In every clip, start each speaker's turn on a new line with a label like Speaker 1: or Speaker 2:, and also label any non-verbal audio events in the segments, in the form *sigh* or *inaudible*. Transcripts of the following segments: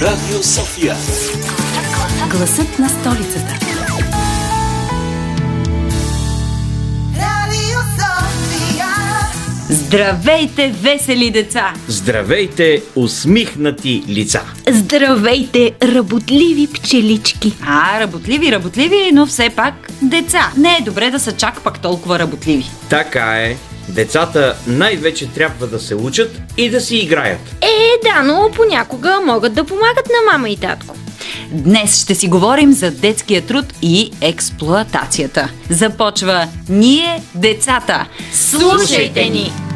Speaker 1: Радио София.
Speaker 2: Гласът на столицата. Здравейте, весели деца!
Speaker 3: Здравейте, усмихнати лица!
Speaker 4: Здравейте, работливи пчелички!
Speaker 2: А, работливи, работливи, но все пак деца. Не е добре да са чак пак толкова работливи.
Speaker 3: Така е. Децата най-вече трябва да се учат и да си играят.
Speaker 4: Е, да, но понякога могат да помагат на мама и татко.
Speaker 2: Днес ще си говорим за детския труд и експлоатацията. Започва Ние, децата. Слушайте ни!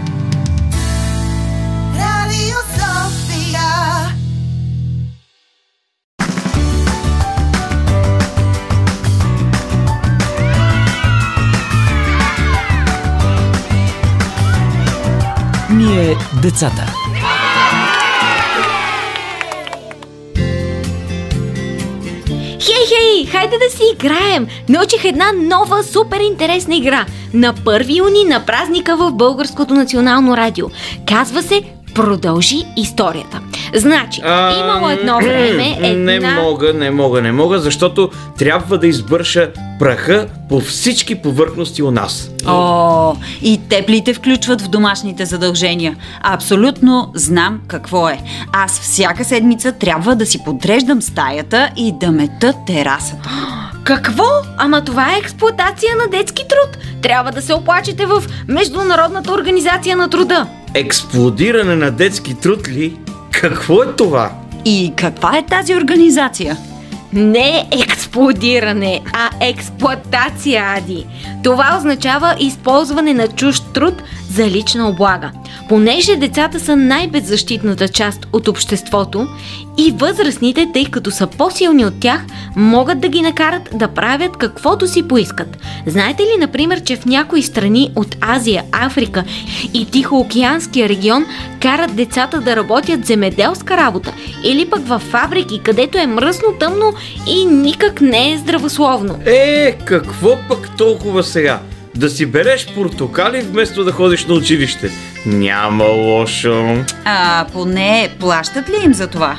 Speaker 1: Децата.
Speaker 4: Хей, хей, хайде да си играем! Научих една нова супер интересна игра. На 1 юни на празника в Българското национално радио. Казва се Продължи историята. Значи,
Speaker 3: А,
Speaker 4: имало едно време една...
Speaker 3: Не мога, не мога, не мога, защото трябва да избърша праха по всички повърхности у нас.
Speaker 2: О, и теплите включват в домашните задължения. Абсолютно знам какво е. Аз всяка седмица трябва да си подреждам стаята и да мета терасата.
Speaker 4: Какво? Ама това е експлуатация на детски труд. Трябва да се оплачете в Международната организация на труда.
Speaker 3: Експлодиране на детски труд ли? Какво е това?
Speaker 2: И каква е тази организация?
Speaker 4: Не експлодиране, а експлоатация, Ади. Това означава използване на чужд труд за лична облага. Понеже децата са най-беззащитната част от обществото и възрастните, тъй като са по-силни от тях, могат да ги накарат да правят каквото си поискат. Знаете ли, например, че в някои страни от Азия, Африка и Тихоокеанския регион карат децата да работят земеделска работа или пък във фабрики, където е мръсно, тъмно и никак не е здравословно.
Speaker 3: Е, какво пък толкова сега? Да си береш портокали вместо да ходиш на училище. Няма лошо.
Speaker 2: А поне плащат ли им за това?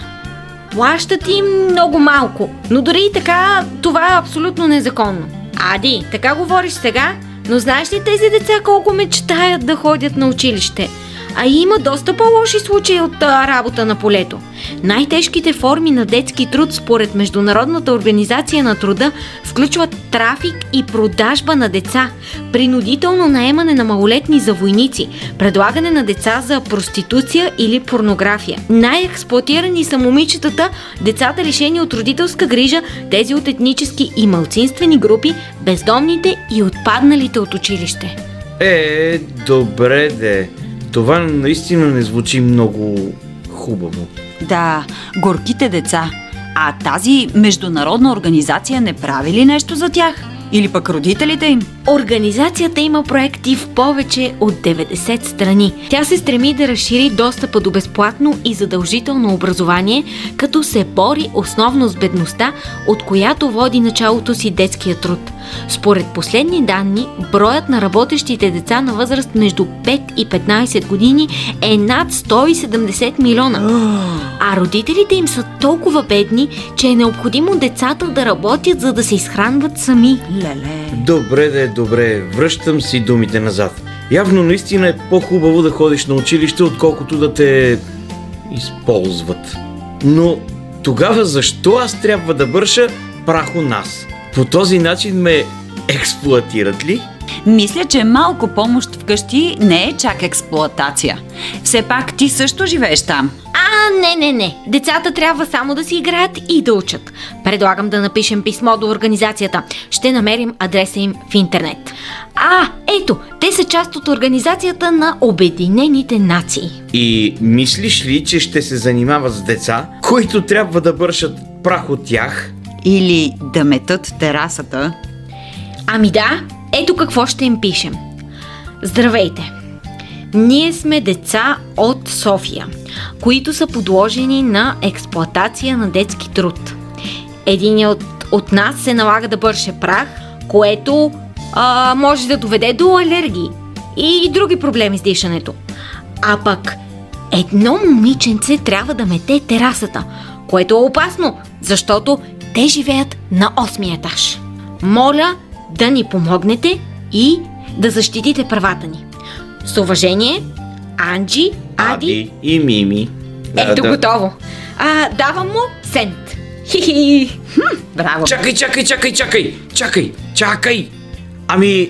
Speaker 4: Плащат им много малко, но дори и така това е абсолютно незаконно. Ади, така говориш сега, но знаеш ли тези деца колко мечтаят да ходят на училище? А има доста по-лоши случаи от а, работа на полето. Най-тежките форми на детски труд според Международната организация на труда включват трафик и продажба на деца, принудително наемане на малолетни за войници, предлагане на деца за проституция или порнография. Най-експлуатирани са момичетата, децата лишени от родителска грижа, тези от етнически и малцинствени групи, бездомните и отпадналите от училище.
Speaker 3: Е, добре де. Това наистина не звучи много хубаво.
Speaker 2: Да, горките деца. А тази международна организация не прави ли нещо за тях? Или пък родителите им?
Speaker 4: Организацията има проекти в повече от 90 страни. Тя се стреми да разшири достъпа до безплатно и задължително образование, като се бори основно с бедността, от която води началото си детския труд. Според последни данни, броят на работещите деца на възраст между 5 и 15 години е над 170 милиона. А родителите им са толкова бедни, че е необходимо децата да работят, за да се изхранват сами.
Speaker 2: Леле.
Speaker 3: Добре де, добре. Връщам си думите назад. Явно наистина е по-хубаво да ходиш на училище, отколкото да те използват. Но тогава защо аз трябва да бърша прах у нас? По този начин ме експлуатират ли?
Speaker 2: Мисля, че малко помощ вкъщи не е чак експлоатация. Все пак ти също живееш там.
Speaker 4: А, не, не, не. Децата трябва само да си играят и да учат. Предлагам да напишем писмо до организацията. Ще намерим адреса им в интернет. А, ето, те са част от организацията на Обединените нации.
Speaker 3: И мислиш ли, че ще се занимават с деца, които трябва да бършат прах от тях?
Speaker 2: Или да метат терасата.
Speaker 4: Ами да, ето какво ще им пишем. Здравейте! Ние сме деца от София, които са подложени на експлоатация на детски труд. Един от, от нас се налага да бърше прах, което а, може да доведе до алергии и други проблеми с дишането. А пък едно момиченце трябва да мете терасата, което е опасно, защото те живеят на 8 етаж. Моля да ни помогнете и да защитите правата ни. С уважение, Анджи, Ади,
Speaker 3: Ади и Мими.
Speaker 4: ето
Speaker 3: да.
Speaker 4: готово. А, давам му сент. Хи-хи.
Speaker 2: Браво!
Speaker 3: Чакай, чакай, чакай, чакай, чакай, чакай. Ами,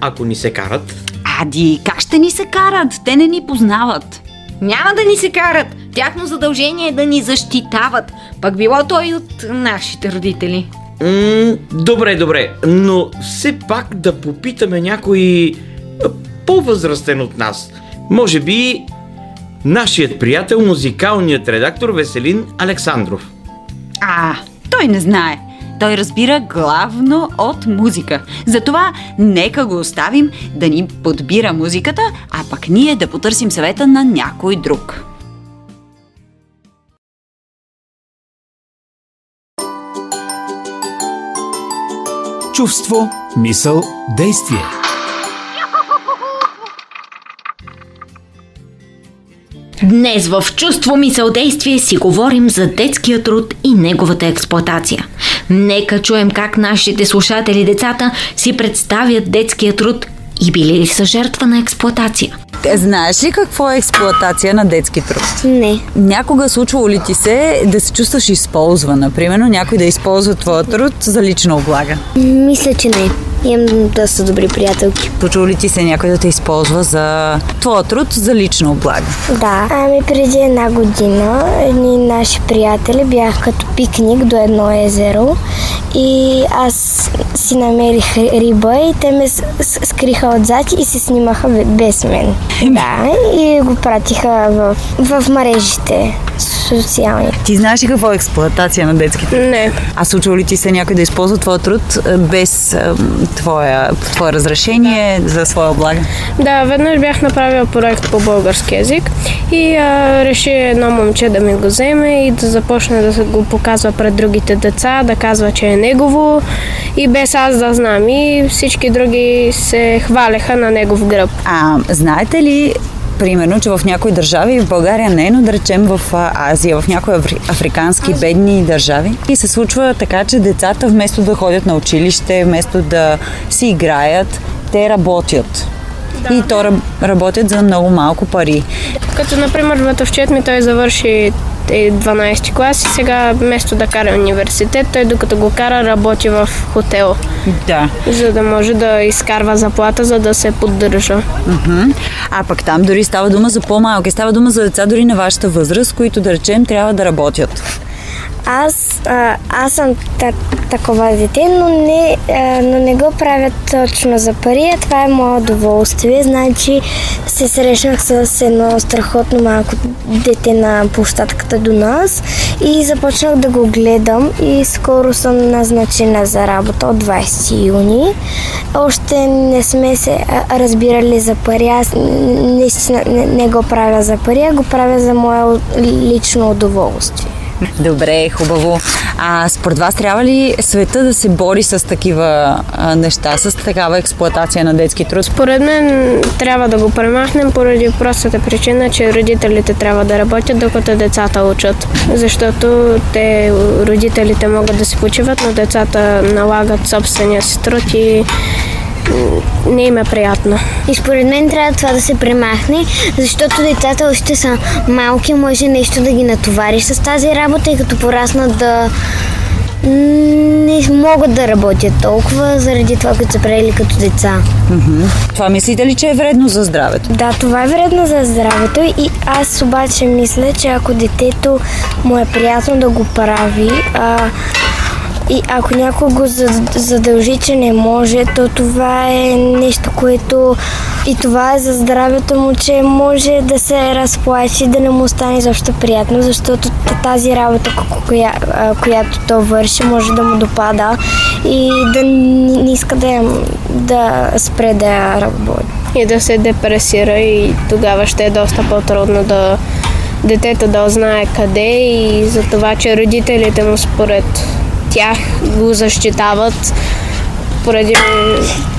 Speaker 3: ако ни се карат,
Speaker 2: Ади, как ще ни се карат? Те не ни познават.
Speaker 4: Няма да ни се карат. Тяхно задължение е да ни защитават. Пък било той от нашите родители.
Speaker 3: М, добре, добре, но все пак да попитаме някой по-възрастен от нас. Може би нашият приятел, музикалният редактор Веселин Александров.
Speaker 2: А, той не знае. Той разбира главно от музика. Затова нека го оставим да ни подбира музиката, а пък ние да потърсим съвета на някой друг.
Speaker 1: Чувство, мисъл, действие.
Speaker 4: Днес в Чувство мисъл действие си говорим за детския труд и неговата експлоатация. Нека чуем как нашите слушатели децата си представят детския труд и били ли са жертва на експлоатация.
Speaker 2: Знаеш ли какво е експлоатация на детски труд?
Speaker 5: Не.
Speaker 2: Някога случвало ли ти се да се чувстваш използвана? Примерно някой да използва твоя труд за лична облага.
Speaker 5: Мисля, че не. Имам доста добри приятелки.
Speaker 2: Случвало ли ти се някой да те използва за твоя труд за лична облага?
Speaker 5: Да. Ами преди една година едни наши приятели бях като пикник до едно езеро и аз си намерих риба и те ме скриха отзад и се снимаха бе- без мен. Да, и го пратиха в, в мрежите социални.
Speaker 2: Ти знаеш ли какво е експлоатация на детски труд?
Speaker 6: Не.
Speaker 2: А случва ли ти се някой да използва твоя труд без твоя, твое разрешение за своя облага?
Speaker 6: Да, веднъж бях направил проект по български язик и а, реши едно момче да ми го вземе и да започне да се го показва пред другите деца, да казва, че е негово и без аз да знам. И всички други се хвалеха на негов гръб.
Speaker 2: А знаете ли, примерно, че в някои държави, в България не, но да речем в Азия, в някои афри- африкански бедни държави, и се случва така, че децата вместо да ходят на училище, вместо да си играят, те работят. И то раб- работят за много малко пари.
Speaker 6: Като, например, братовчет ми той завърши е, 12 клас и сега вместо да кара университет, той докато го кара работи в хотел,
Speaker 2: Да.
Speaker 6: за да може да изкарва заплата, за да се поддържа.
Speaker 2: А пък там дори става дума за по-малки. Става дума за деца дори на вашата възраст, които да речем трябва да работят.
Speaker 5: Аз, а, аз съм та, такова дете, но не, а, но не го правя точно за пари, а това е мое удоволствие. Значи се срещнах с едно страхотно малко дете на площадката до нас и започнах да го гледам и скоро съм назначена за работа от 20 юни. Още не сме се разбирали за пари. Аз н- наистина не, не го правя за пари, а го правя за мое лично удоволствие.
Speaker 2: Добре, хубаво. А според вас трябва ли света да се бори с такива а, неща, с такава експлоатация на детски труд?
Speaker 6: Според мен трябва да го премахнем поради простата причина, че родителите трябва да работят, докато децата учат. Защото те, родителите могат да се почиват, но децата налагат собствения си труд и не им е приятно.
Speaker 5: И според мен трябва това да се премахне, защото децата още са малки, може нещо да ги натовариш с тази работа и като пораснат да не могат да работят толкова заради това, което са правили като деца.
Speaker 2: Това мислите ли, че е вредно за здравето?
Speaker 5: Да, това е вредно за здравето и аз обаче мисля, че ако детето му е приятно да го прави, а, и ако някой го зад- задължи, че не може, то това е нещо, което и това е за здравето му, че може да се разплаче, да не му стане защо приятно, защото тази работа, ко- коя, която то върши, може да му допада и да не иска да, да спре да работи.
Speaker 6: И да се депресира и тогава ще е доста по-трудно да детето да знае къде и за това, че родителите му според тях го защитават, поради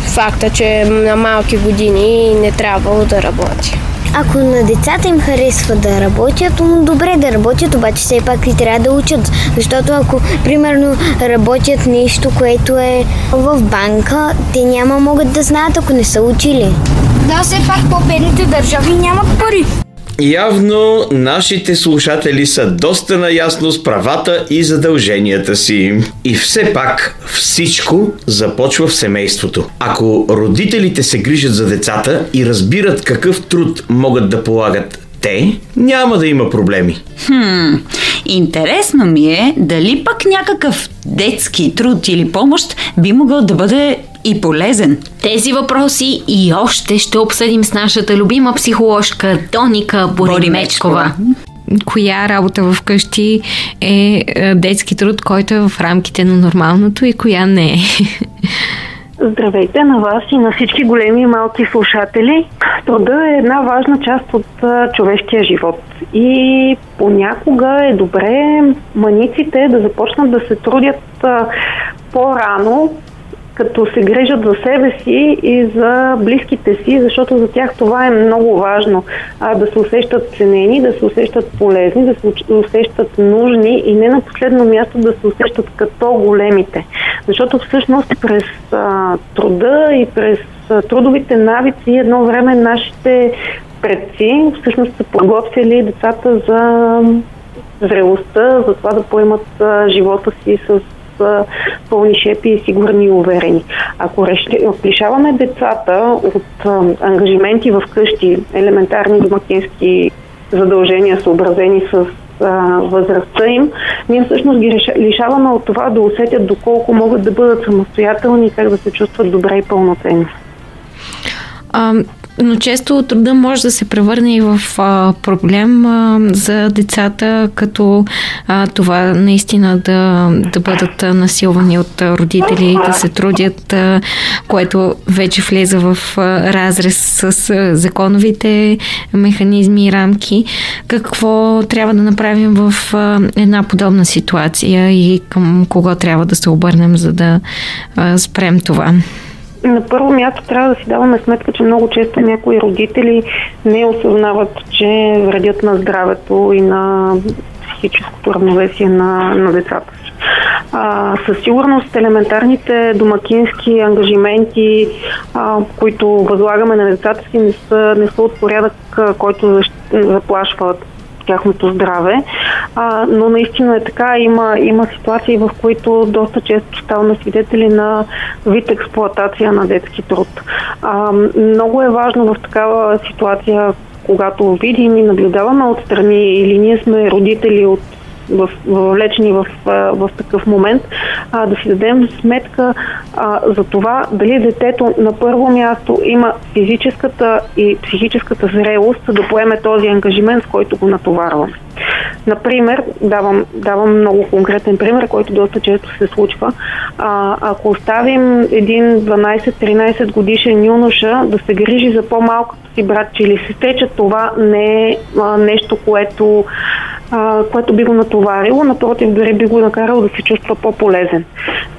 Speaker 6: факта, че е на малки години не трябвало да работи.
Speaker 7: Ако на децата им харесва да работят, м, добре да работят, обаче все пак и трябва да учат. Защото ако, примерно, работят нещо, което е в банка, те няма могат да знаят, ако не са учили.
Speaker 8: Да, все пак по-бедните държави нямат пари.
Speaker 3: Явно нашите слушатели са доста наясно с правата и задълженията си. И все пак всичко започва в семейството. Ако родителите се грижат за децата и разбират какъв труд могат да полагат те, няма да има проблеми.
Speaker 2: Хм, интересно ми е дали пък някакъв детски труд или помощ би могъл да бъде и полезен.
Speaker 9: Тези въпроси и още ще обсъдим с нашата любима психоложка Тоника Боримечкова. Коя работа вкъщи е е детски труд, който е в рамките на нормалното и коя не е?
Speaker 10: Здравейте на вас и на всички големи и малки слушатели. Труда е една важна част от човешкия живот и понякога е добре маниците да започнат да се трудят по-рано, като се грижат за себе си и за близките си, защото за тях това е много важно. А, да се усещат ценени, да се усещат полезни, да се усещат нужни и не на последно място да се усещат като големите. Защото всъщност през а, труда и през а, трудовите навици едно време нашите предци всъщност са подготвили децата за зрелостта, за това да поемат а, живота си с пълни шепи и сигурни и уверени. Ако лишаваме децата от ангажименти в къщи, елементарни домакински задължения, съобразени с възрастта им, ние всъщност ги лишаваме от това да усетят доколко могат да бъдат самостоятелни и как да се чувстват добре и пълноценни.
Speaker 9: Но често труда може да се превърне и в а, проблем а, за децата, като а, това наистина да, да бъдат насилвани от родители, да се трудят, а, което вече влиза в а, разрез с а, законовите механизми и рамки. Какво трябва да направим в а, една подобна ситуация и към кого трябва да се обърнем, за да а, спрем това?
Speaker 10: На първо място трябва да си даваме сметка, че много често някои родители не осъзнават, че вредят на здравето и на психическото равновесие на, на децата си. А, със сигурност елементарните домакински ангажименти, а, които възлагаме на децата си, не са, не са от порядък, който защ- заплашва тяхното здраве. А, но наистина е така. Има, има ситуации, в които доста често ставаме свидетели на вид експлоатация на детски труд. А, много е важно в такава ситуация, когато видим и наблюдаваме отстрани или ние сме родители от въвлечени в, в такъв момент, а, да си дадем сметка а, за това дали детето на първо място има физическата и психическата зрелост да поеме този ангажимент, с който го натоварваме. Например, давам, давам много конкретен пример, който доста често се случва. А, ако оставим един 12-13 годишен юноша да се грижи за по-малкото си братче или сестриче, това не е а, нещо, което, а, което би го натоварило, напротив, дори би го накарало да се чувства по-полезен.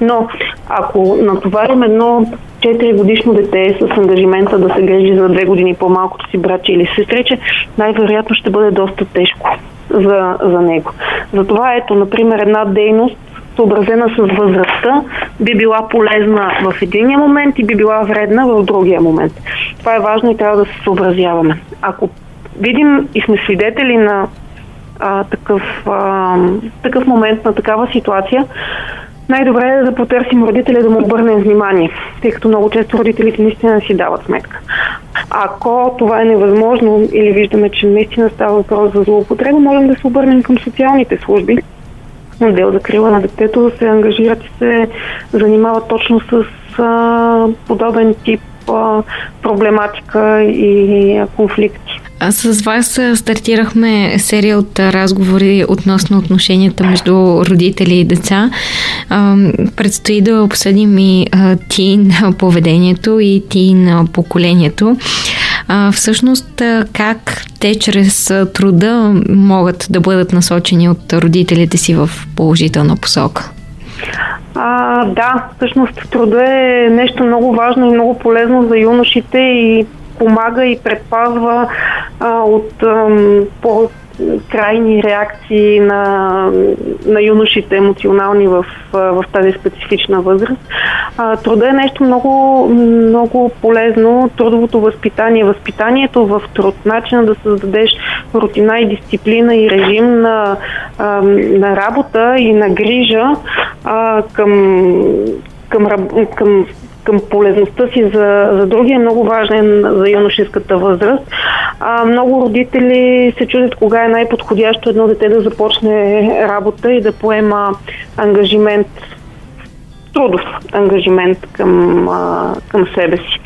Speaker 10: Но ако натоварим едно 4 годишно дете с ангажимента да се грижи за 2 години по-малкото си братче или сестриче, най-вероятно ще бъде доста тежко за, за него. Затова ето, например, една дейност, съобразена с възрастта, би била полезна в единия момент и би била вредна в другия момент. Това е важно и трябва да се съобразяваме. Ако видим и сме свидетели на а, такъв, а, такъв момент, на такава ситуация, най-добре е да потърсим родителя да му обърнем внимание, тъй като много често родителите наистина си дават сметка. Ако това е невъзможно или виждаме, че наистина става въпрос за злоупотреба, можем да се обърнем към социалните служби. Отдел за крила на детето се ангажират и се занимават точно с а, подобен тип а, проблематика и а, конфликти.
Speaker 9: С вас стартирахме серия от разговори относно отношенията между родители и деца. Предстои да обсъдим и а, тин поведението и тин а, поколението. Всъщност, как те чрез труда могат да бъдат насочени от родителите си в положителна посока?
Speaker 10: А, да, всъщност труда е нещо много важно и много полезно за юношите и помага и предпазва а, от ам, по крайни реакции на, на юношите емоционални в, в тази специфична възраст. А, труда е нещо много, много полезно. Трудовото възпитание, възпитанието в труд, начина да създадеш рутина и дисциплина и режим на, а, на работа и на грижа а, към, към, към към полезността си за, за други е много важен за юношеската възраст. А, много родители се чудят кога е най-подходящо едно дете да започне работа и да поема ангажимент трудов ангажимент към, а, към себе си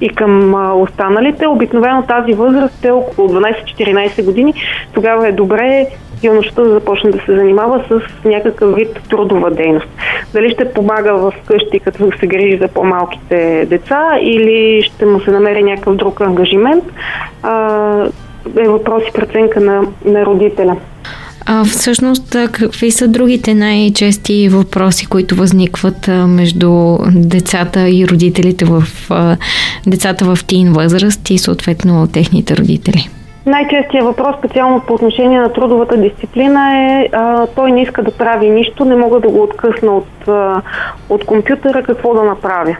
Speaker 10: и към а, останалите. Обикновено тази възраст е около 12-14 години. Тогава е добре юношата да започне да се занимава с някакъв вид трудова дейност. Дали ще помага в къщи, като се грижи за по-малките деца или ще му се намери някакъв друг ангажимент, а, е въпрос и преценка на, на родителя.
Speaker 4: А всъщност, какви са другите най-чести въпроси, които възникват между децата и родителите в децата в тин възраст и съответно техните родители?
Speaker 10: Най-честият въпрос, специално по отношение на трудовата дисциплина е а, той не иска да прави нищо, не мога да го откъсна от, а, от компютъра, какво да направя.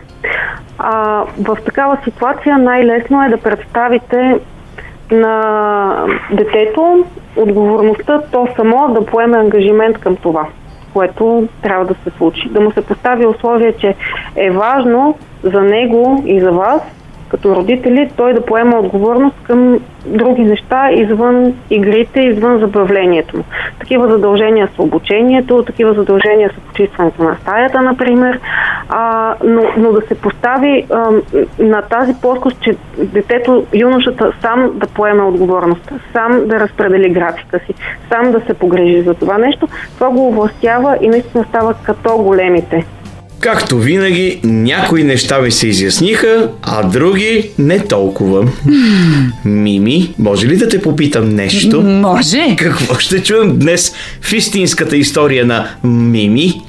Speaker 10: А, в такава ситуация най-лесно е да представите на детето отговорността то само да поеме ангажимент към това, което трябва да се случи. Да му се постави условие, че е важно за него и за вас като родители, той да поема отговорност към други неща извън игрите, извън забавлението му. Такива задължения са обучението, такива задължения са почистването на стаята, например, а, но, но да се постави а, на тази плоскост, че детето, юношата сам да поеме отговорност, сам да разпредели графика си, сам да се погрежи за това нещо, това го овластява и наистина става като големите.
Speaker 3: Както винаги, някои неща ми се изясниха, а други не толкова. Мими, може ли да те попитам нещо?
Speaker 2: Може.
Speaker 3: Какво ще чуем днес в истинската история на Мими?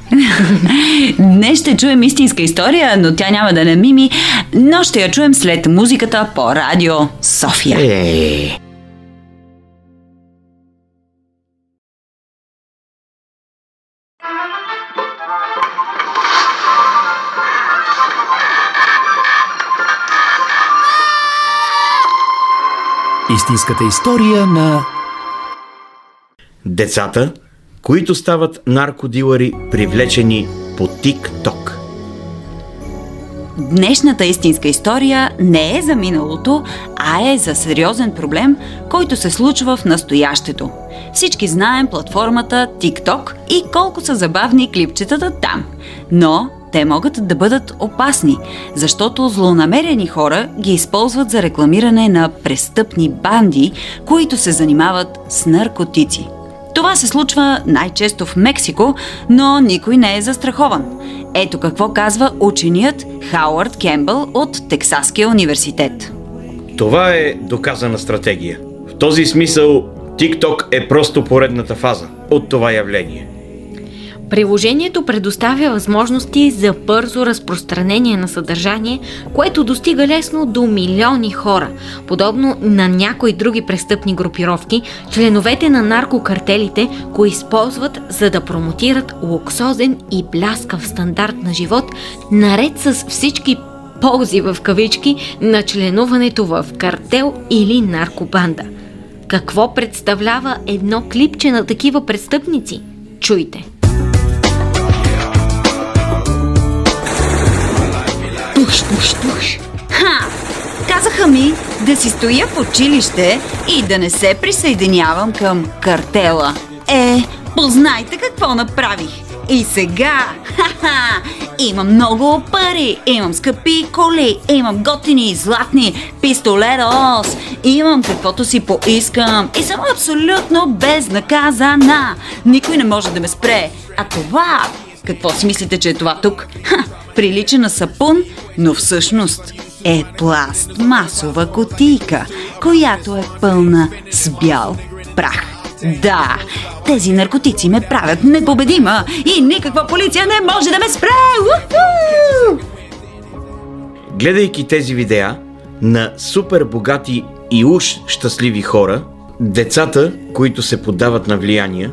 Speaker 2: Днес ще чуем истинска история, но тя няма да е на Мими, но ще я чуем след музиката по радио София.
Speaker 3: Е,
Speaker 1: Истинската история на
Speaker 3: децата, които стават наркодилъри, привлечени по ТикТок.
Speaker 2: Днешната истинска история не е за миналото, а е за сериозен проблем, който се случва в настоящето. Всички знаем платформата TikTok и колко са забавни клипчетата там. Но те могат да бъдат опасни, защото злонамерени хора ги използват за рекламиране на престъпни банди, които се занимават с наркотици. Това се случва най-често в Мексико, но никой не е застрахован. Ето какво казва ученият Хауърд Кембъл от Тексаския университет.
Speaker 3: Това е доказана стратегия. В този смисъл TikTok е просто поредната фаза от това явление.
Speaker 4: Приложението предоставя възможности за бързо разпространение на съдържание, което достига лесно до милиони хора. Подобно на някои други престъпни групировки, членовете на наркокартелите го използват за да промотират луксозен и бляскав стандарт на живот, наред с всички ползи в кавички на членуването в картел или наркобанда. Какво представлява едно клипче на такива престъпници? Чуйте!
Speaker 2: Пуш, пуш, пуш. Ха! Казаха ми да си стоя в училище и да не се присъединявам към картела. Е, познайте какво направих. И сега, ха-ха, имам много пари, имам скъпи коли, имам готини, златни пистолетос, имам каквото си поискам и съм абсолютно безнаказана. Никой не може да ме спре. А това, какво си мислите, че е това тук? Ха, прилича на сапун, но всъщност е пластмасова котийка, която е пълна с бял прах. Да, тези наркотици ме правят непобедима и никаква полиция не може да ме спре! Уху!
Speaker 3: Гледайки тези видеа на супер богати и уж щастливи хора, децата, които се поддават на влияния,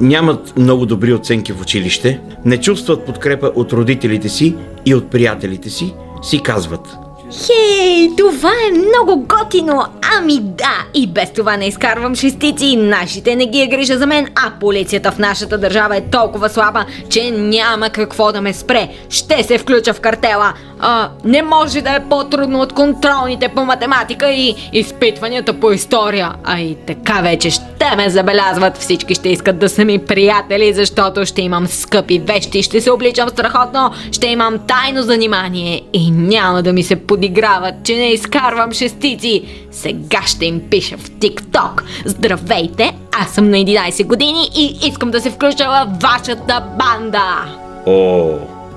Speaker 3: нямат много добри оценки в училище, не чувстват подкрепа от родителите си и от приятелите си, си казват
Speaker 4: Хей, това е много готино! Ами да, и без това не изкарвам шестици, нашите не ги е грижа за мен, а полицията в нашата държава е толкова слаба, че няма какво да ме спре. Ще се включа в картела. А, не може да е по-трудно от контролните по математика и изпитванията по история. А и така вече ще ме забелязват. Всички ще искат да са ми приятели, защото ще имам скъпи вещи, ще се обличам страхотно, ще имам тайно занимание и няма да ми се подиграват, че не изкарвам шестици. Сега ще им пиша в ТикТок. Здравейте, аз съм на 11 години и искам да се включа в вашата банда.
Speaker 3: О,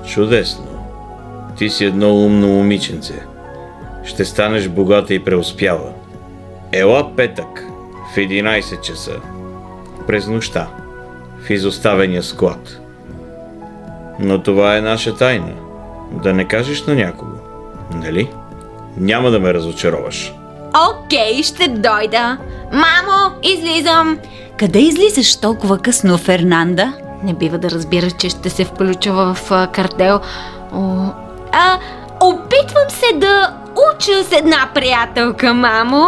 Speaker 3: чудесно! Ти си едно умно момиченце. Ще станеш богата и преуспяла. Ела петък в 11 часа. През нощта. В изоставения склад. Но това е наша тайна. Да не кажеш на някого. Нали? Няма да ме разочароваш.
Speaker 4: Окей, ще дойда. Мамо, излизам.
Speaker 2: Къде излизаш толкова късно, Фернанда?
Speaker 4: Не бива да разбира, че ще се включа в а, картел. О, а, опитвам се да уча с една приятелка, мамо.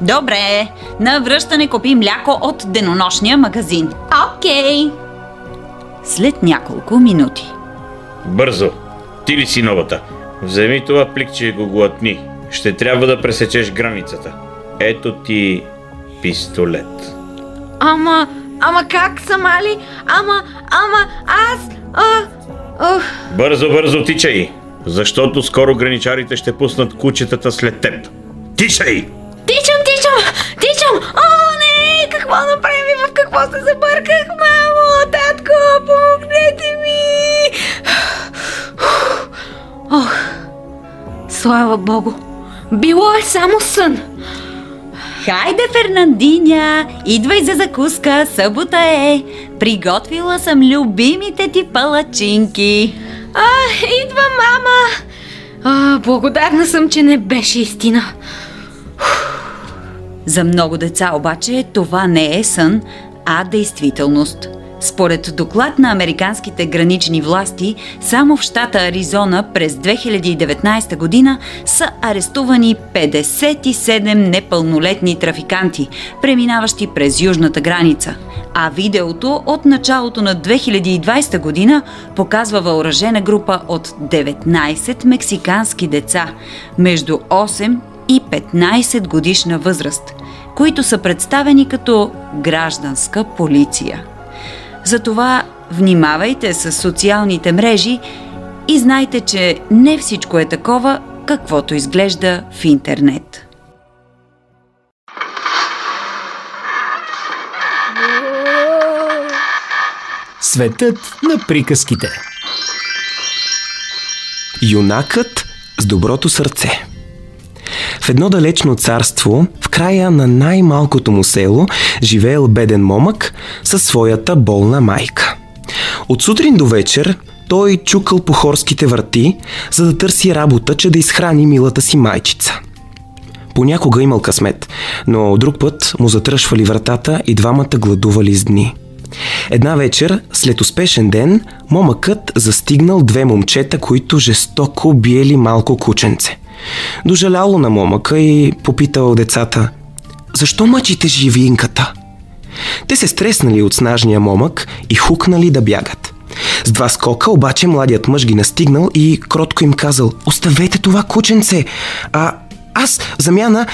Speaker 2: Добре, на връщане купи мляко от денонощния магазин.
Speaker 4: Окей.
Speaker 2: След няколко минути.
Speaker 3: Бързо! Ти ли си новата? Вземи това пликче и го глътни. Ще трябва да пресечеш границата. Ето ти пистолет.
Speaker 4: Ама, ама как, Самали? Ама, ама, аз... А, ох.
Speaker 3: Бързо, бързо тичай! Защото скоро граничарите ще пуснат кучетата след теб. Тичай!
Speaker 4: Тичам, тичам, тичам! О, не! Какво направи? В какво се забърках, мамо? Татко, помогнете ми! Ох, слава богу! Било е само сън!
Speaker 2: Хайде, Фернандиня, идвай за закуска, събота е. Приготвила съм любимите ти палачинки.
Speaker 4: А, идва мама! А, благодарна съм, че не беше истина.
Speaker 2: За много деца обаче това не е сън, а действителност. Според доклад на американските гранични власти, само в щата Аризона през 2019 година са арестувани 57 непълнолетни трафиканти, преминаващи през южната граница. А видеото от началото на 2020 година показва въоръжена група от 19 мексикански деца между 8 и 15 годишна възраст, които са представени като гражданска полиция. Затова внимавайте с социалните мрежи и знайте, че не всичко е такова, каквото изглежда в интернет.
Speaker 1: Светът на приказките.
Speaker 11: Юнакът с доброто сърце. В едно далечно царство, в края на най-малкото му село, живеел беден момък със своята болна майка. От сутрин до вечер той чукал по хорските врати, за да търси работа, че да изхрани милата си майчица. Понякога имал късмет, но друг път му затръшвали вратата и двамата гладували с дни. Една вечер, след успешен ден, момъкът застигнал две момчета, които жестоко биели малко кученце. Дожаляло на момъка и попитал децата «Защо мъчите живинката?» Те се стреснали от снажния момък и хукнали да бягат. С два скока обаче младият мъж ги настигнал и кротко им казал «Оставете това кученце, а аз замяна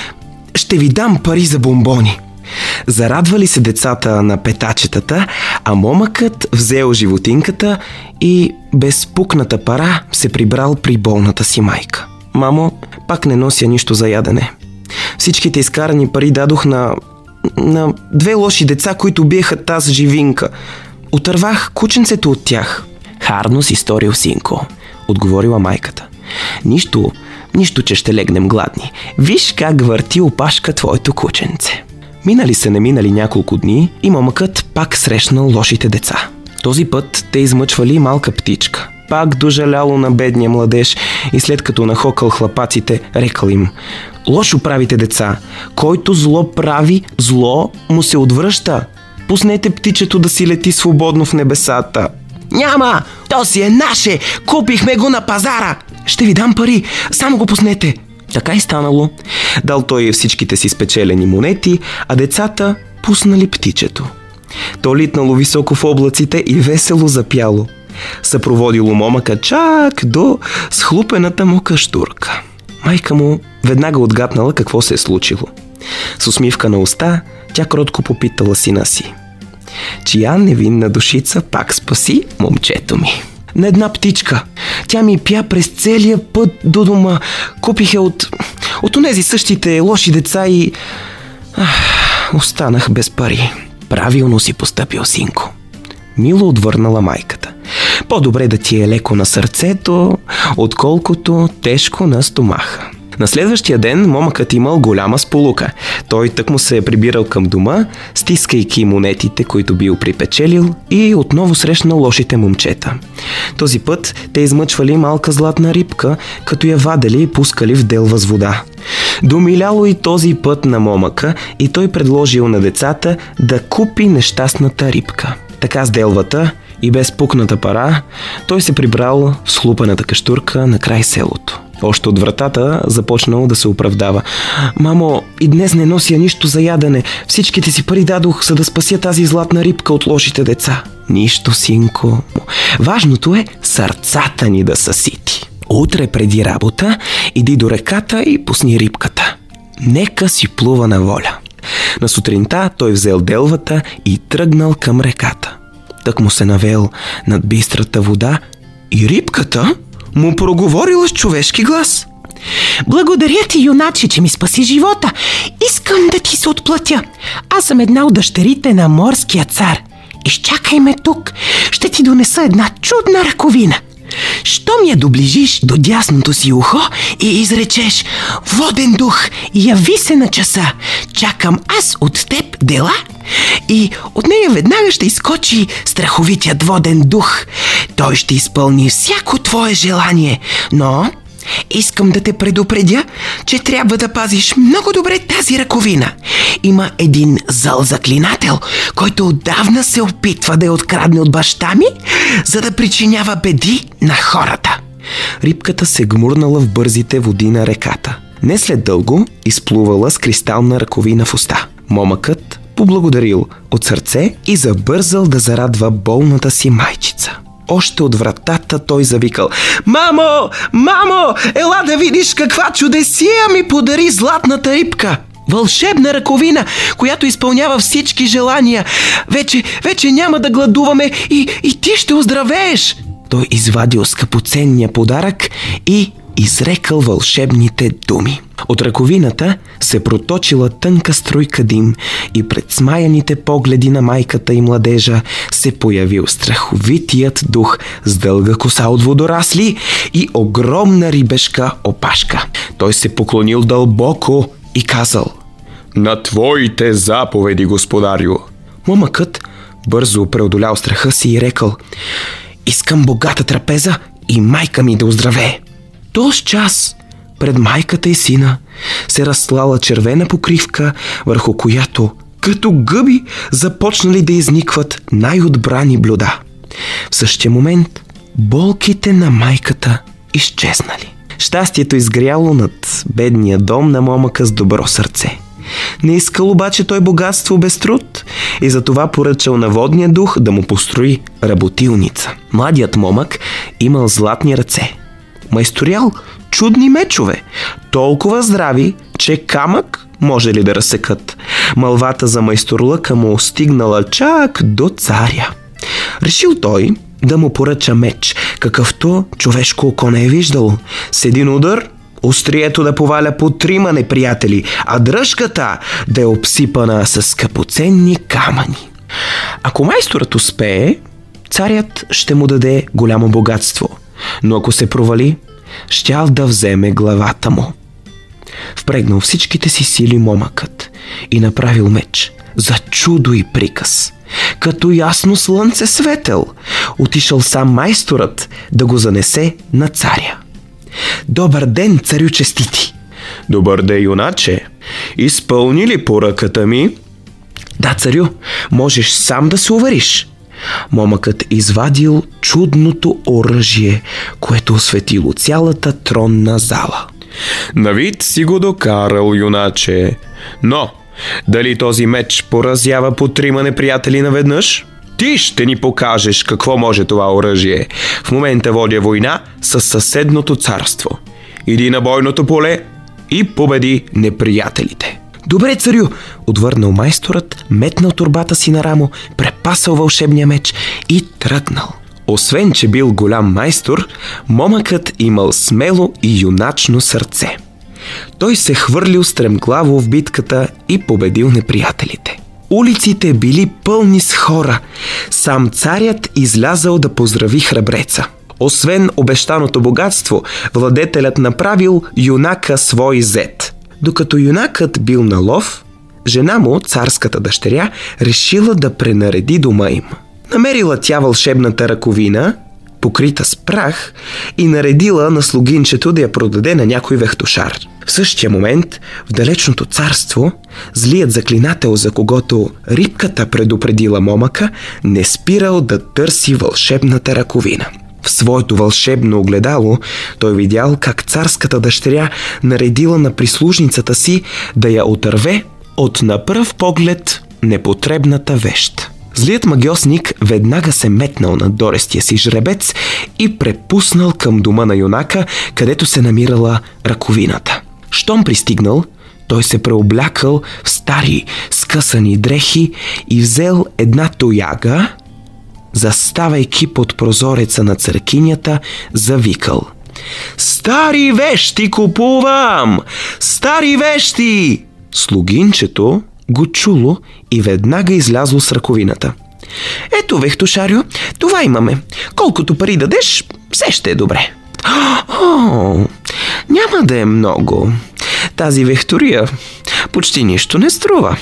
Speaker 11: ще ви дам пари за бомбони». Зарадвали се децата на петачетата, а момъкът взел животинката и без пукната пара се прибрал при болната си майка. Мамо, пак не нося нищо за ядене. Всичките изкарани пари дадох на... на две лоши деца, които биеха тази живинка. Отървах кученцето от тях. Харно си сторил, синко, отговорила майката. Нищо, нищо, че ще легнем гладни. Виж как върти опашка твоето кученце. Минали се не минали няколко дни и момъкът пак срещнал лошите деца. Този път те измъчвали малка птичка. Пак дожаляло на бедния младеж и след като нахокал хлапаците, рекал им Лошо правите деца, който зло прави, зло му се отвръща. Пуснете птичето да си лети свободно в небесата. Няма! То си е наше! Купихме го на пазара! Ще ви дам пари, само го пуснете! Така и станало. Дал той всичките си спечелени монети, а децата пуснали птичето. То литнало високо в облаците и весело запяло. Съпроводило момъка чак до схлупената му каштурка. Майка му веднага отгаднала какво се е случило. С усмивка на уста, тя кротко попитала сина си. Чия невинна душица пак спаси момчето ми? На една птичка. Тя ми пя през целия път до дома. Купих я от, от онези същите лоши деца и... Ах, останах без пари. Правилно си постъпил, синко. Мило отвърнала майката. По-добре да ти е леко на сърцето, отколкото тежко на стомаха. На следващия ден момъкът имал голяма сполука. Той тък му се е прибирал към дома, стискайки монетите, които бил припечелил и отново срещнал лошите момчета. Този път те измъчвали малка златна рибка, като я вадели и пускали в делва с вода. Домиляло и този път на момъка и той предложил на децата да купи нещастната рибка. Така с делвата и без пукната пара, той се прибрал в слупаната каштурка на край селото. Още от вратата започнал да се оправдава. Мамо, и днес не нося нищо за ядене. Всичките си пари дадох, за да спася тази златна рибка от лошите деца. Нищо, синко. Важното е сърцата ни да са сити. Утре преди работа иди до реката и пусни рибката. Нека си плува на воля. На сутринта той взел делвата и тръгнал към реката. Тък му се навел над бистрата вода и рибката му проговорила с човешки глас.
Speaker 12: Благодаря ти, юначе, че ми спаси живота. Искам да ти се отплатя. Аз съм една от дъщерите на морския цар. Изчакай ме тук. Ще ти донеса една чудна ръковина. Щом я доближиш до дясното си ухо и изречеш «Воден дух, яви се на часа, чакам аз от теб дела» и от нея веднага ще изкочи страховитият воден дух. Той ще изпълни всяко твое желание, но Искам да те предупредя, че трябва да пазиш много добре тази ръковина. Има един зъл заклинател, който отдавна се опитва да я открадне от баща ми, за да причинява беди на хората.
Speaker 11: Рибката се гмурнала в бързите води на реката. Не след дълго изплувала с кристална ръковина в уста. Момъкът поблагодарил от сърце и забързал да зарадва болната си майчица. Още от вратата той завикал Мамо! Мамо! Ела да видиш каква чудесия ми подари златната рибка! Вълшебна ръковина, която изпълнява всички желания. Вече, вече няма да гладуваме и, и ти ще оздравееш. Той извадил скъпоценния подарък и изрекал вълшебните думи. От ръковината се проточила тънка струйка дим и пред смаяните погледи на майката и младежа се появил страховитият дух с дълга коса от водорасли и огромна рибешка опашка. Той се поклонил дълбоко и казал «На твоите заповеди, господарю!» Момъкът бързо преодолял страха си и рекал «Искам богата трапеза и майка ми да оздравее!» Тоз час пред майката и сина се разслала червена покривка, върху която, като гъби, започнали да изникват най-отбрани блюда. В същия момент болките на майката изчезнали. Щастието изгряло над бедния дом на момъка с добро сърце. Не искал обаче той богатство без труд и затова поръчал на водния дух да му построи работилница. Младият момък имал златни ръце – майсторял чудни мечове, толкова здрави, че камък може ли да разсекат. Малвата за майсторлъка му стигнала чак до царя. Решил той да му поръча меч, какъвто човешко око не е виждал. С един удар острието да поваля по трима неприятели, а дръжката да е обсипана с скъпоценни камъни. Ако майсторът успее, царят ще му даде голямо богатство – но ако се провали, щял да вземе главата му. Впрегнал всичките си сили момъкът и направил меч за чудо и приказ. Като ясно слънце светел, отишъл сам майсторът да го занесе на царя. Добър ден, царю честити! Добър ден, юначе! Изпълни ли поръката ми? Да, царю, можеш сам да се увериш. Момъкът извадил чудното оръжие, което осветило цялата тронна зала. На вид си го докарал, юначе. Но, дали този меч поразява по трима неприятели наведнъж? Ти ще ни покажеш какво може това оръжие. В момента водя война с съседното царство. Иди на бойното поле и победи неприятелите. Добре, царю, отвърнал майсторът, метнал турбата си на рамо, препасал вълшебния меч и тръгнал. Освен, че бил голям майстор, момъкът имал смело и юначно сърце. Той се хвърлил стремглаво в битката и победил неприятелите. Улиците били пълни с хора. Сам царят излязал да поздрави храбреца. Освен обещаното богатство, владетелят направил юнака свой зет. Докато юнакът бил на лов, жена му, царската дъщеря, решила да пренареди дома им. Намерила тя вълшебната ръковина, покрита с прах, и наредила на слугинчето да я продаде на някой вехтошар. В същия момент, в далечното царство, злият заклинател, за когото рибката предупредила момъка, не спирал да търси вълшебната ръковина. В своето вълшебно огледало той видял как царската дъщеря наредила на прислужницата си да я отърве от на пръв поглед непотребната вещ. Злият магиосник веднага се метнал на дорестия си жребец и препуснал към дома на юнака, където се намирала ръковината. Щом пристигнал, той се преоблякал в стари, скъсани дрехи и взел една тояга, заставайки под прозореца на църкинята, завикал. Стари вещи купувам! Стари вещи! Слугинчето го чуло и веднага излязло с ръковината. Ето, Вехтошарио, това имаме. Колкото пари дадеш, все ще е добре. О, няма да е много. Тази вехтория почти нищо не струва.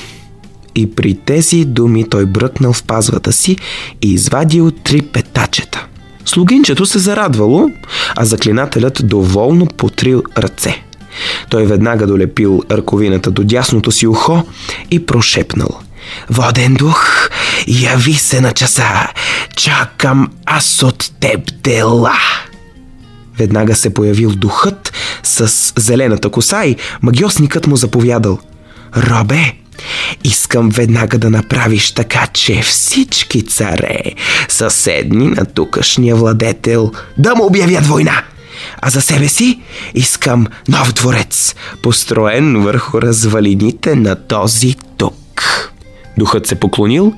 Speaker 11: И при тези думи той бръкнал в пазвата си и извадил три петачета. Слугинчето се зарадвало, а заклинателят доволно потрил ръце. Той веднага долепил ръковината до дясното си ухо и прошепнал. Воден дух, яви се на часа, чакам аз от теб дела. Веднага се появил духът с зелената коса и магиосникът му заповядал. Робе, искам веднага да направиш така, че всички царе, съседни на тукашния владетел, да му обявят война. А за себе си искам нов дворец, построен върху развалините на този тук. Духът се поклонил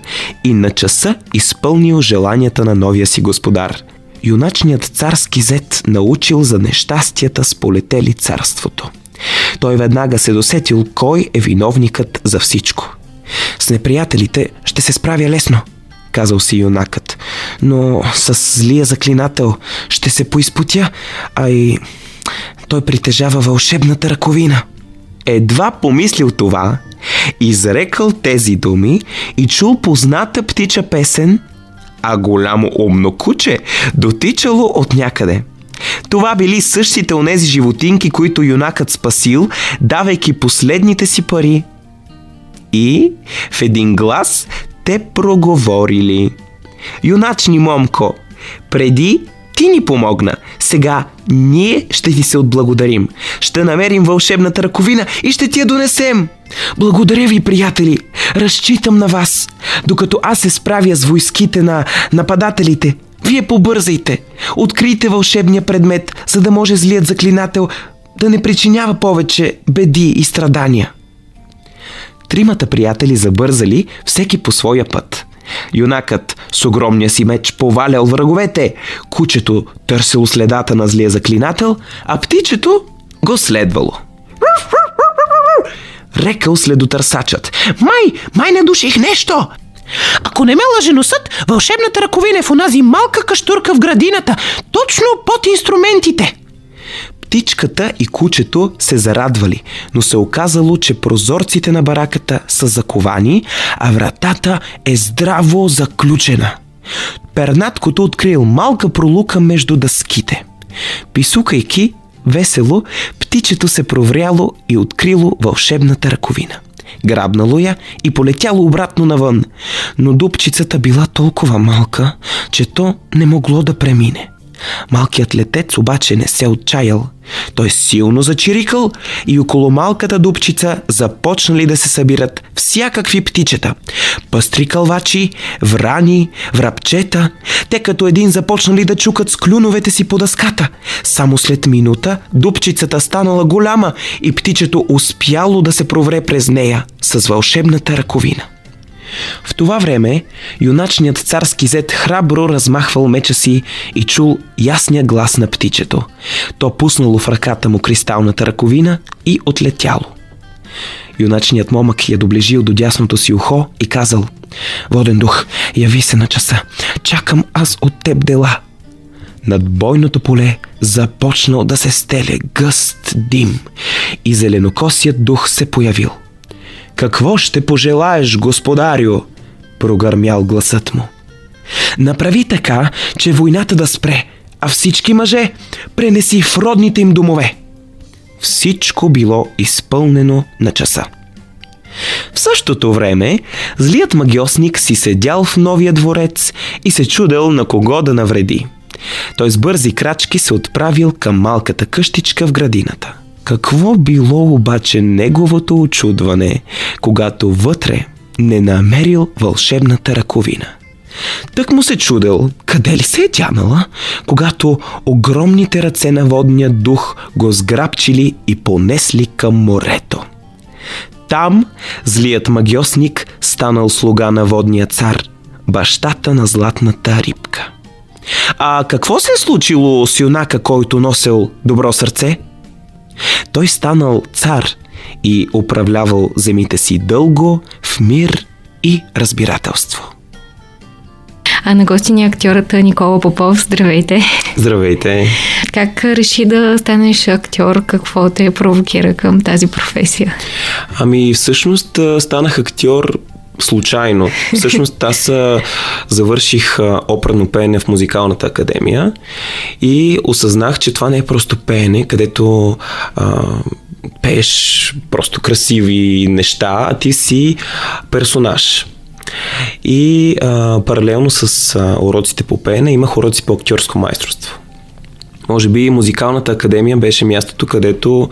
Speaker 11: и на часа изпълнил желанията на новия си господар. Юначният царски зет научил за нещастията сполетели царството. Той веднага се досетил кой е виновникът за всичко. С неприятелите ще се справя лесно, казал си юнакът, но с злия заклинател ще се поизпотя, а и той притежава вълшебната ръковина. Едва помислил това, изрекал тези думи и чул позната птича песен, а голямо умно куче дотичало от някъде. Това били същите онези животинки, които юнакът спасил, давайки последните си пари. И в един глас те проговорили. Юначни момко, преди ти ни помогна. Сега ние ще ти се отблагодарим. Ще намерим вълшебната ръковина и ще ти я донесем. Благодаря ви, приятели. Разчитам на вас. Докато аз се справя с войските на нападателите, вие побързайте. Открийте вълшебния предмет, за да може злият заклинател да не причинява повече беди и страдания. Тримата приятели забързали всеки по своя път. Юнакът с огромния си меч повалял враговете, кучето търсело следата на злия заклинател, а птичето го следвало. Рекал следотърсачът. Май, май не душих нещо!
Speaker 12: Ако не ме лъже носът, вълшебната ръковина е в онази малка каштурка в градината, точно под инструментите.
Speaker 11: Птичката и кучето се зарадвали, но се оказало, че прозорците на бараката са заковани, а вратата е здраво заключена. Пернаткото открил малка пролука между дъските. Писукайки весело, птичето се провряло и открило вълшебната ръковина. Грабнало я и полетяло обратно навън, но дупчицата била толкова малка, че то не могло да премине. Малкият летец обаче не се отчаял. Той силно зачирикал и около малката дупчица започнали да се събират всякакви птичета. Пъстри кълвачи, врани, врабчета. Те като един започнали да чукат с клюновете си по дъската. Само след минута дупчицата станала голяма и птичето успяло да се провре през нея с вълшебната ръковина. В това време юначният царски зет храбро размахвал меча си и чул ясния глас на птичето. То пуснало в ръката му кристалната ръковина и отлетяло. Юначният момък я доближил до дясното си ухо и казал Воден дух, яви се на часа. Чакам аз от теб дела. Над бойното поле започнал да се стеле гъст дим и зеленокосият дух се появил. Какво ще пожелаеш, господарю? прогърмял гласът му. Направи така, че войната да спре, а всички мъже пренеси в родните им домове. Всичко било изпълнено на часа. В същото време, злият магиосник си седял в новия дворец и се чудел на кого да навреди. Той с бързи крачки се отправил към малката къщичка в градината. Какво било обаче неговото очудване, когато вътре не намерил вълшебната ръковина? Тък му се чудел, къде ли се е тянала, когато огромните ръце на водния дух го сграбчили и понесли към морето. Там злият магиосник станал слуга на водния цар, бащата на златната рибка. А какво се е случило с юнака, който носел добро сърце? Той станал цар и управлявал земите си дълго, в мир и разбирателство.
Speaker 9: А на гости ни е актьорът Никола Попов. Здравейте!
Speaker 11: Здравейте!
Speaker 9: Как реши да станеш актьор? Какво те провокира към тази професия?
Speaker 11: Ами всъщност станах актьор случайно. Всъщност аз завърших оперно пеене в музикалната академия и осъзнах, че това не е просто пеене, където а, пееш просто красиви неща, а ти си персонаж. И а, паралелно с а, уроците по пеене имах уроци по актьорско майсторство. Може би музикалната академия беше мястото, където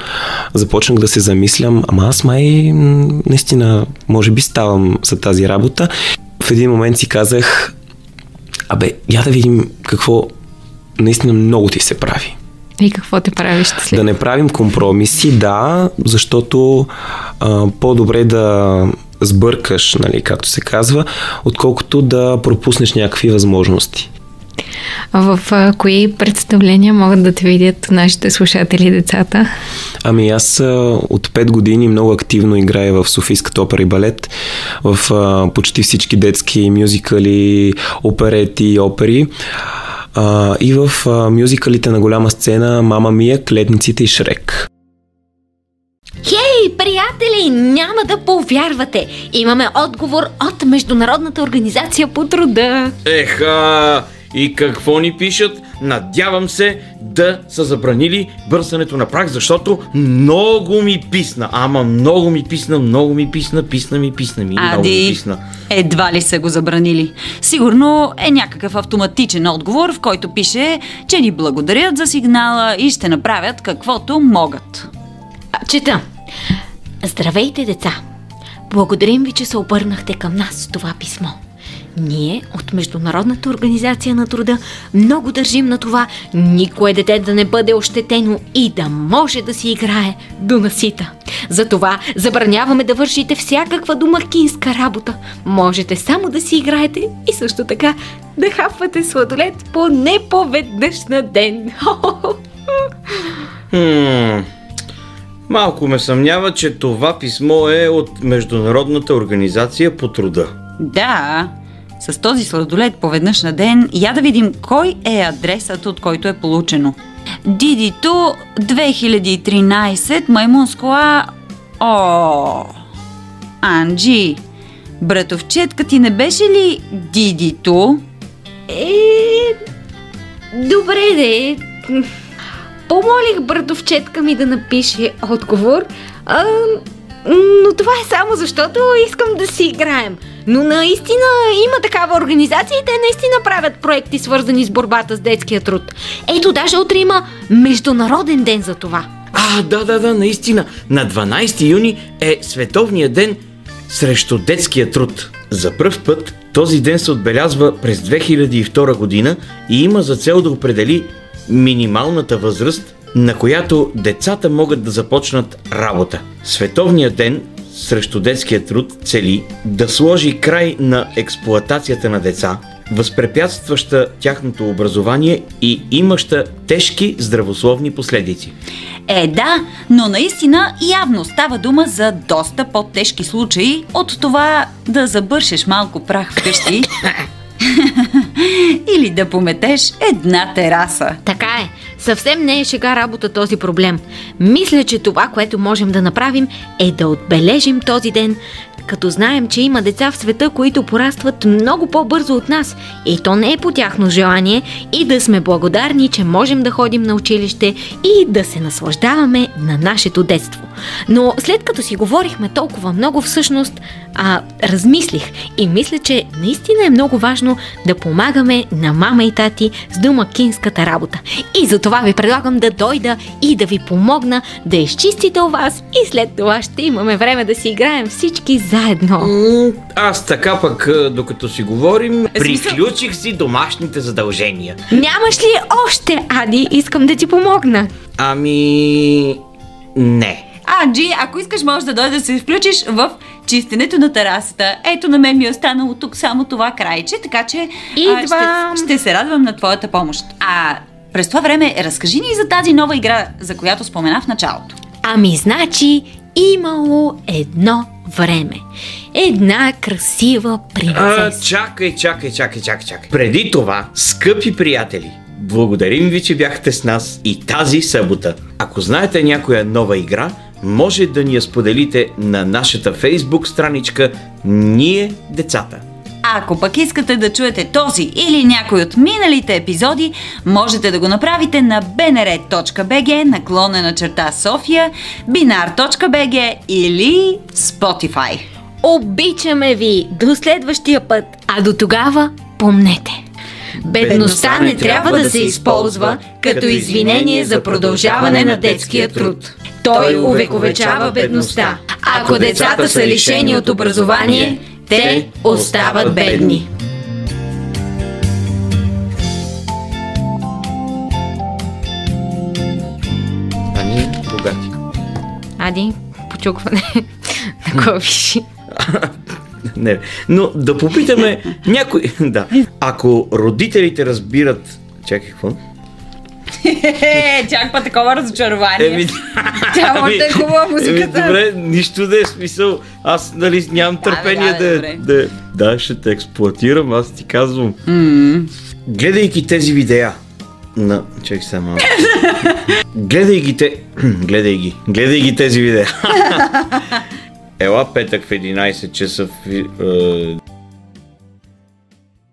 Speaker 11: започнах да се замислям, ама аз май наистина може би ставам за тази работа. В един момент си казах, абе, я да видим какво наистина много ти се прави.
Speaker 9: И какво те прави щастлив?
Speaker 11: Да не правим компромиси, да, защото а, по-добре да сбъркаш, нали, както се казва, отколкото да пропуснеш някакви възможности.
Speaker 9: В а, кои представления могат да те видят нашите слушатели и децата?
Speaker 11: Ами аз а, от 5 години много активно играя в Софийската опера и балет, в а, почти всички детски мюзикали, оперети, опери. А, и в а, мюзикалите на голяма сцена Мама Мия, Клетниците и Шрек.
Speaker 4: Хей, приятели, няма да повярвате. Имаме отговор от Международната организация по труда.
Speaker 3: Еха, и какво ни пишат? Надявам се да са забранили бърсането на прах, защото много ми писна. Ама много ми писна, много ми писна, писна ми, писна ми, много ми
Speaker 2: Ади,
Speaker 3: писна.
Speaker 2: едва ли са го забранили. Сигурно е някакъв автоматичен отговор, в който пише, че ни благодарят за сигнала и ще направят каквото могат.
Speaker 4: А, Чета. Здравейте, деца! Благодарим ви, че се обърнахте към нас с това писмо. Ние от Международната организация на труда много държим на това никое дете да не бъде ощетено и да може да си играе до насита. Затова забраняваме да вършите всякаква домакинска работа. Можете само да си играете и също така да хапвате сладолет поне по веднъж на ден. *laughs*
Speaker 3: Хм, малко ме съмнява, че това писмо е от Международната организация по труда.
Speaker 2: Да, с този сладолет поведнъж на ден, я да видим кой е адресът, от който е получено. Дидито 2013 маймун с кола... О, Анджи, братовчетка ти не беше ли Дидито?
Speaker 4: Е, добре де. Помолих братовчетка ми да напише отговор, а, но това е само защото искам да си играем. Но наистина има такава организация и те наистина правят проекти свързани с борбата с детския труд. Ето, даже утре има Международен ден за това.
Speaker 3: А, да, да, да, наистина. На 12 юни е Световния ден срещу детския труд. За пръв път този ден се отбелязва през 2002 година и има за цел да определи минималната възраст, на която децата могат да започнат работа. Световният ден срещу детския труд цели да сложи край на експлоатацията на деца, възпрепятстваща тяхното образование и имаща тежки здравословни последици.
Speaker 2: Е, да, но наистина явно става дума за доста по-тежки случаи от това да забършеш малко прах вкъщи *laughs* *laughs* или да пометеш една тераса.
Speaker 4: Така е. Съвсем не е шега работа този проблем. Мисля, че това, което можем да направим е да отбележим този ден, като знаем, че има деца в света, които порастват много по-бързо от нас и то не е по тяхно желание и да сме благодарни, че можем да ходим на училище и да се наслаждаваме на нашето детство. Но след като си говорихме толкова много, всъщност а, размислих и мисля, че наистина е много важно да помагаме на мама и тати с домакинската работа. И за това ви предлагам да дойда и да ви помогна да изчистите у вас и след това ще имаме време да си играем всички заедно.
Speaker 3: Аз така пък, докато си говорим, приключих си домашните задължения.
Speaker 4: Нямаш ли още, Ади? Искам да ти помогна.
Speaker 3: Ами... Не.
Speaker 2: Анджи, ако искаш, можеш да дойдеш да се включиш в чистенето на терасата. Ето на мен ми е останало тук само това крайче, така че
Speaker 4: Идвам.
Speaker 2: ще, ще се радвам на твоята помощ. А през това време разкажи ни за тази нова игра, за която спомена в началото.
Speaker 4: Ами, значи, имало едно време. Една красива
Speaker 3: А,
Speaker 4: принцеса.
Speaker 3: чакай, чакай, чакай, чакай, чакай. Преди това, скъпи приятели, благодарим ви, че бяхте с нас и тази събота. Ако знаете някоя нова игра, може да ни я споделите на нашата фейсбук страничка Ние децата.
Speaker 2: Ако пък искате да чуете този или някой от миналите епизоди, можете да го направите на bnr.bg наклонена черта София, binar.bg или Spotify.
Speaker 4: Обичаме ви! До следващия път! А до тогава помнете! Бедността не трябва да се използва като извинение за продължаване на детския труд. Той увековечава бедността. Ако децата са лишени от образование, те остават бедни.
Speaker 3: А ние богати.
Speaker 4: Ади, почукване *laughs* на клавиши. *laughs*
Speaker 3: Не, но да попитаме някой... *laughs* Да. Ако родителите разбират... Чакай, какво? *laughs*
Speaker 2: Чак па такова разочарование.
Speaker 3: Еми, *laughs*
Speaker 2: Тя може да е хубава
Speaker 3: Еми,
Speaker 2: музиката.
Speaker 3: добре, нищо да е смисъл. Аз нали нямам търпение
Speaker 2: да,
Speaker 3: да, да, да, ще те експлуатирам, аз ти казвам. Гледайки тези видеа на... Чакай сега малко. Гледай ги те... *clears throat* Гледай ги. Гледай ги тези видеа. Ела петък в 11 часа в... е,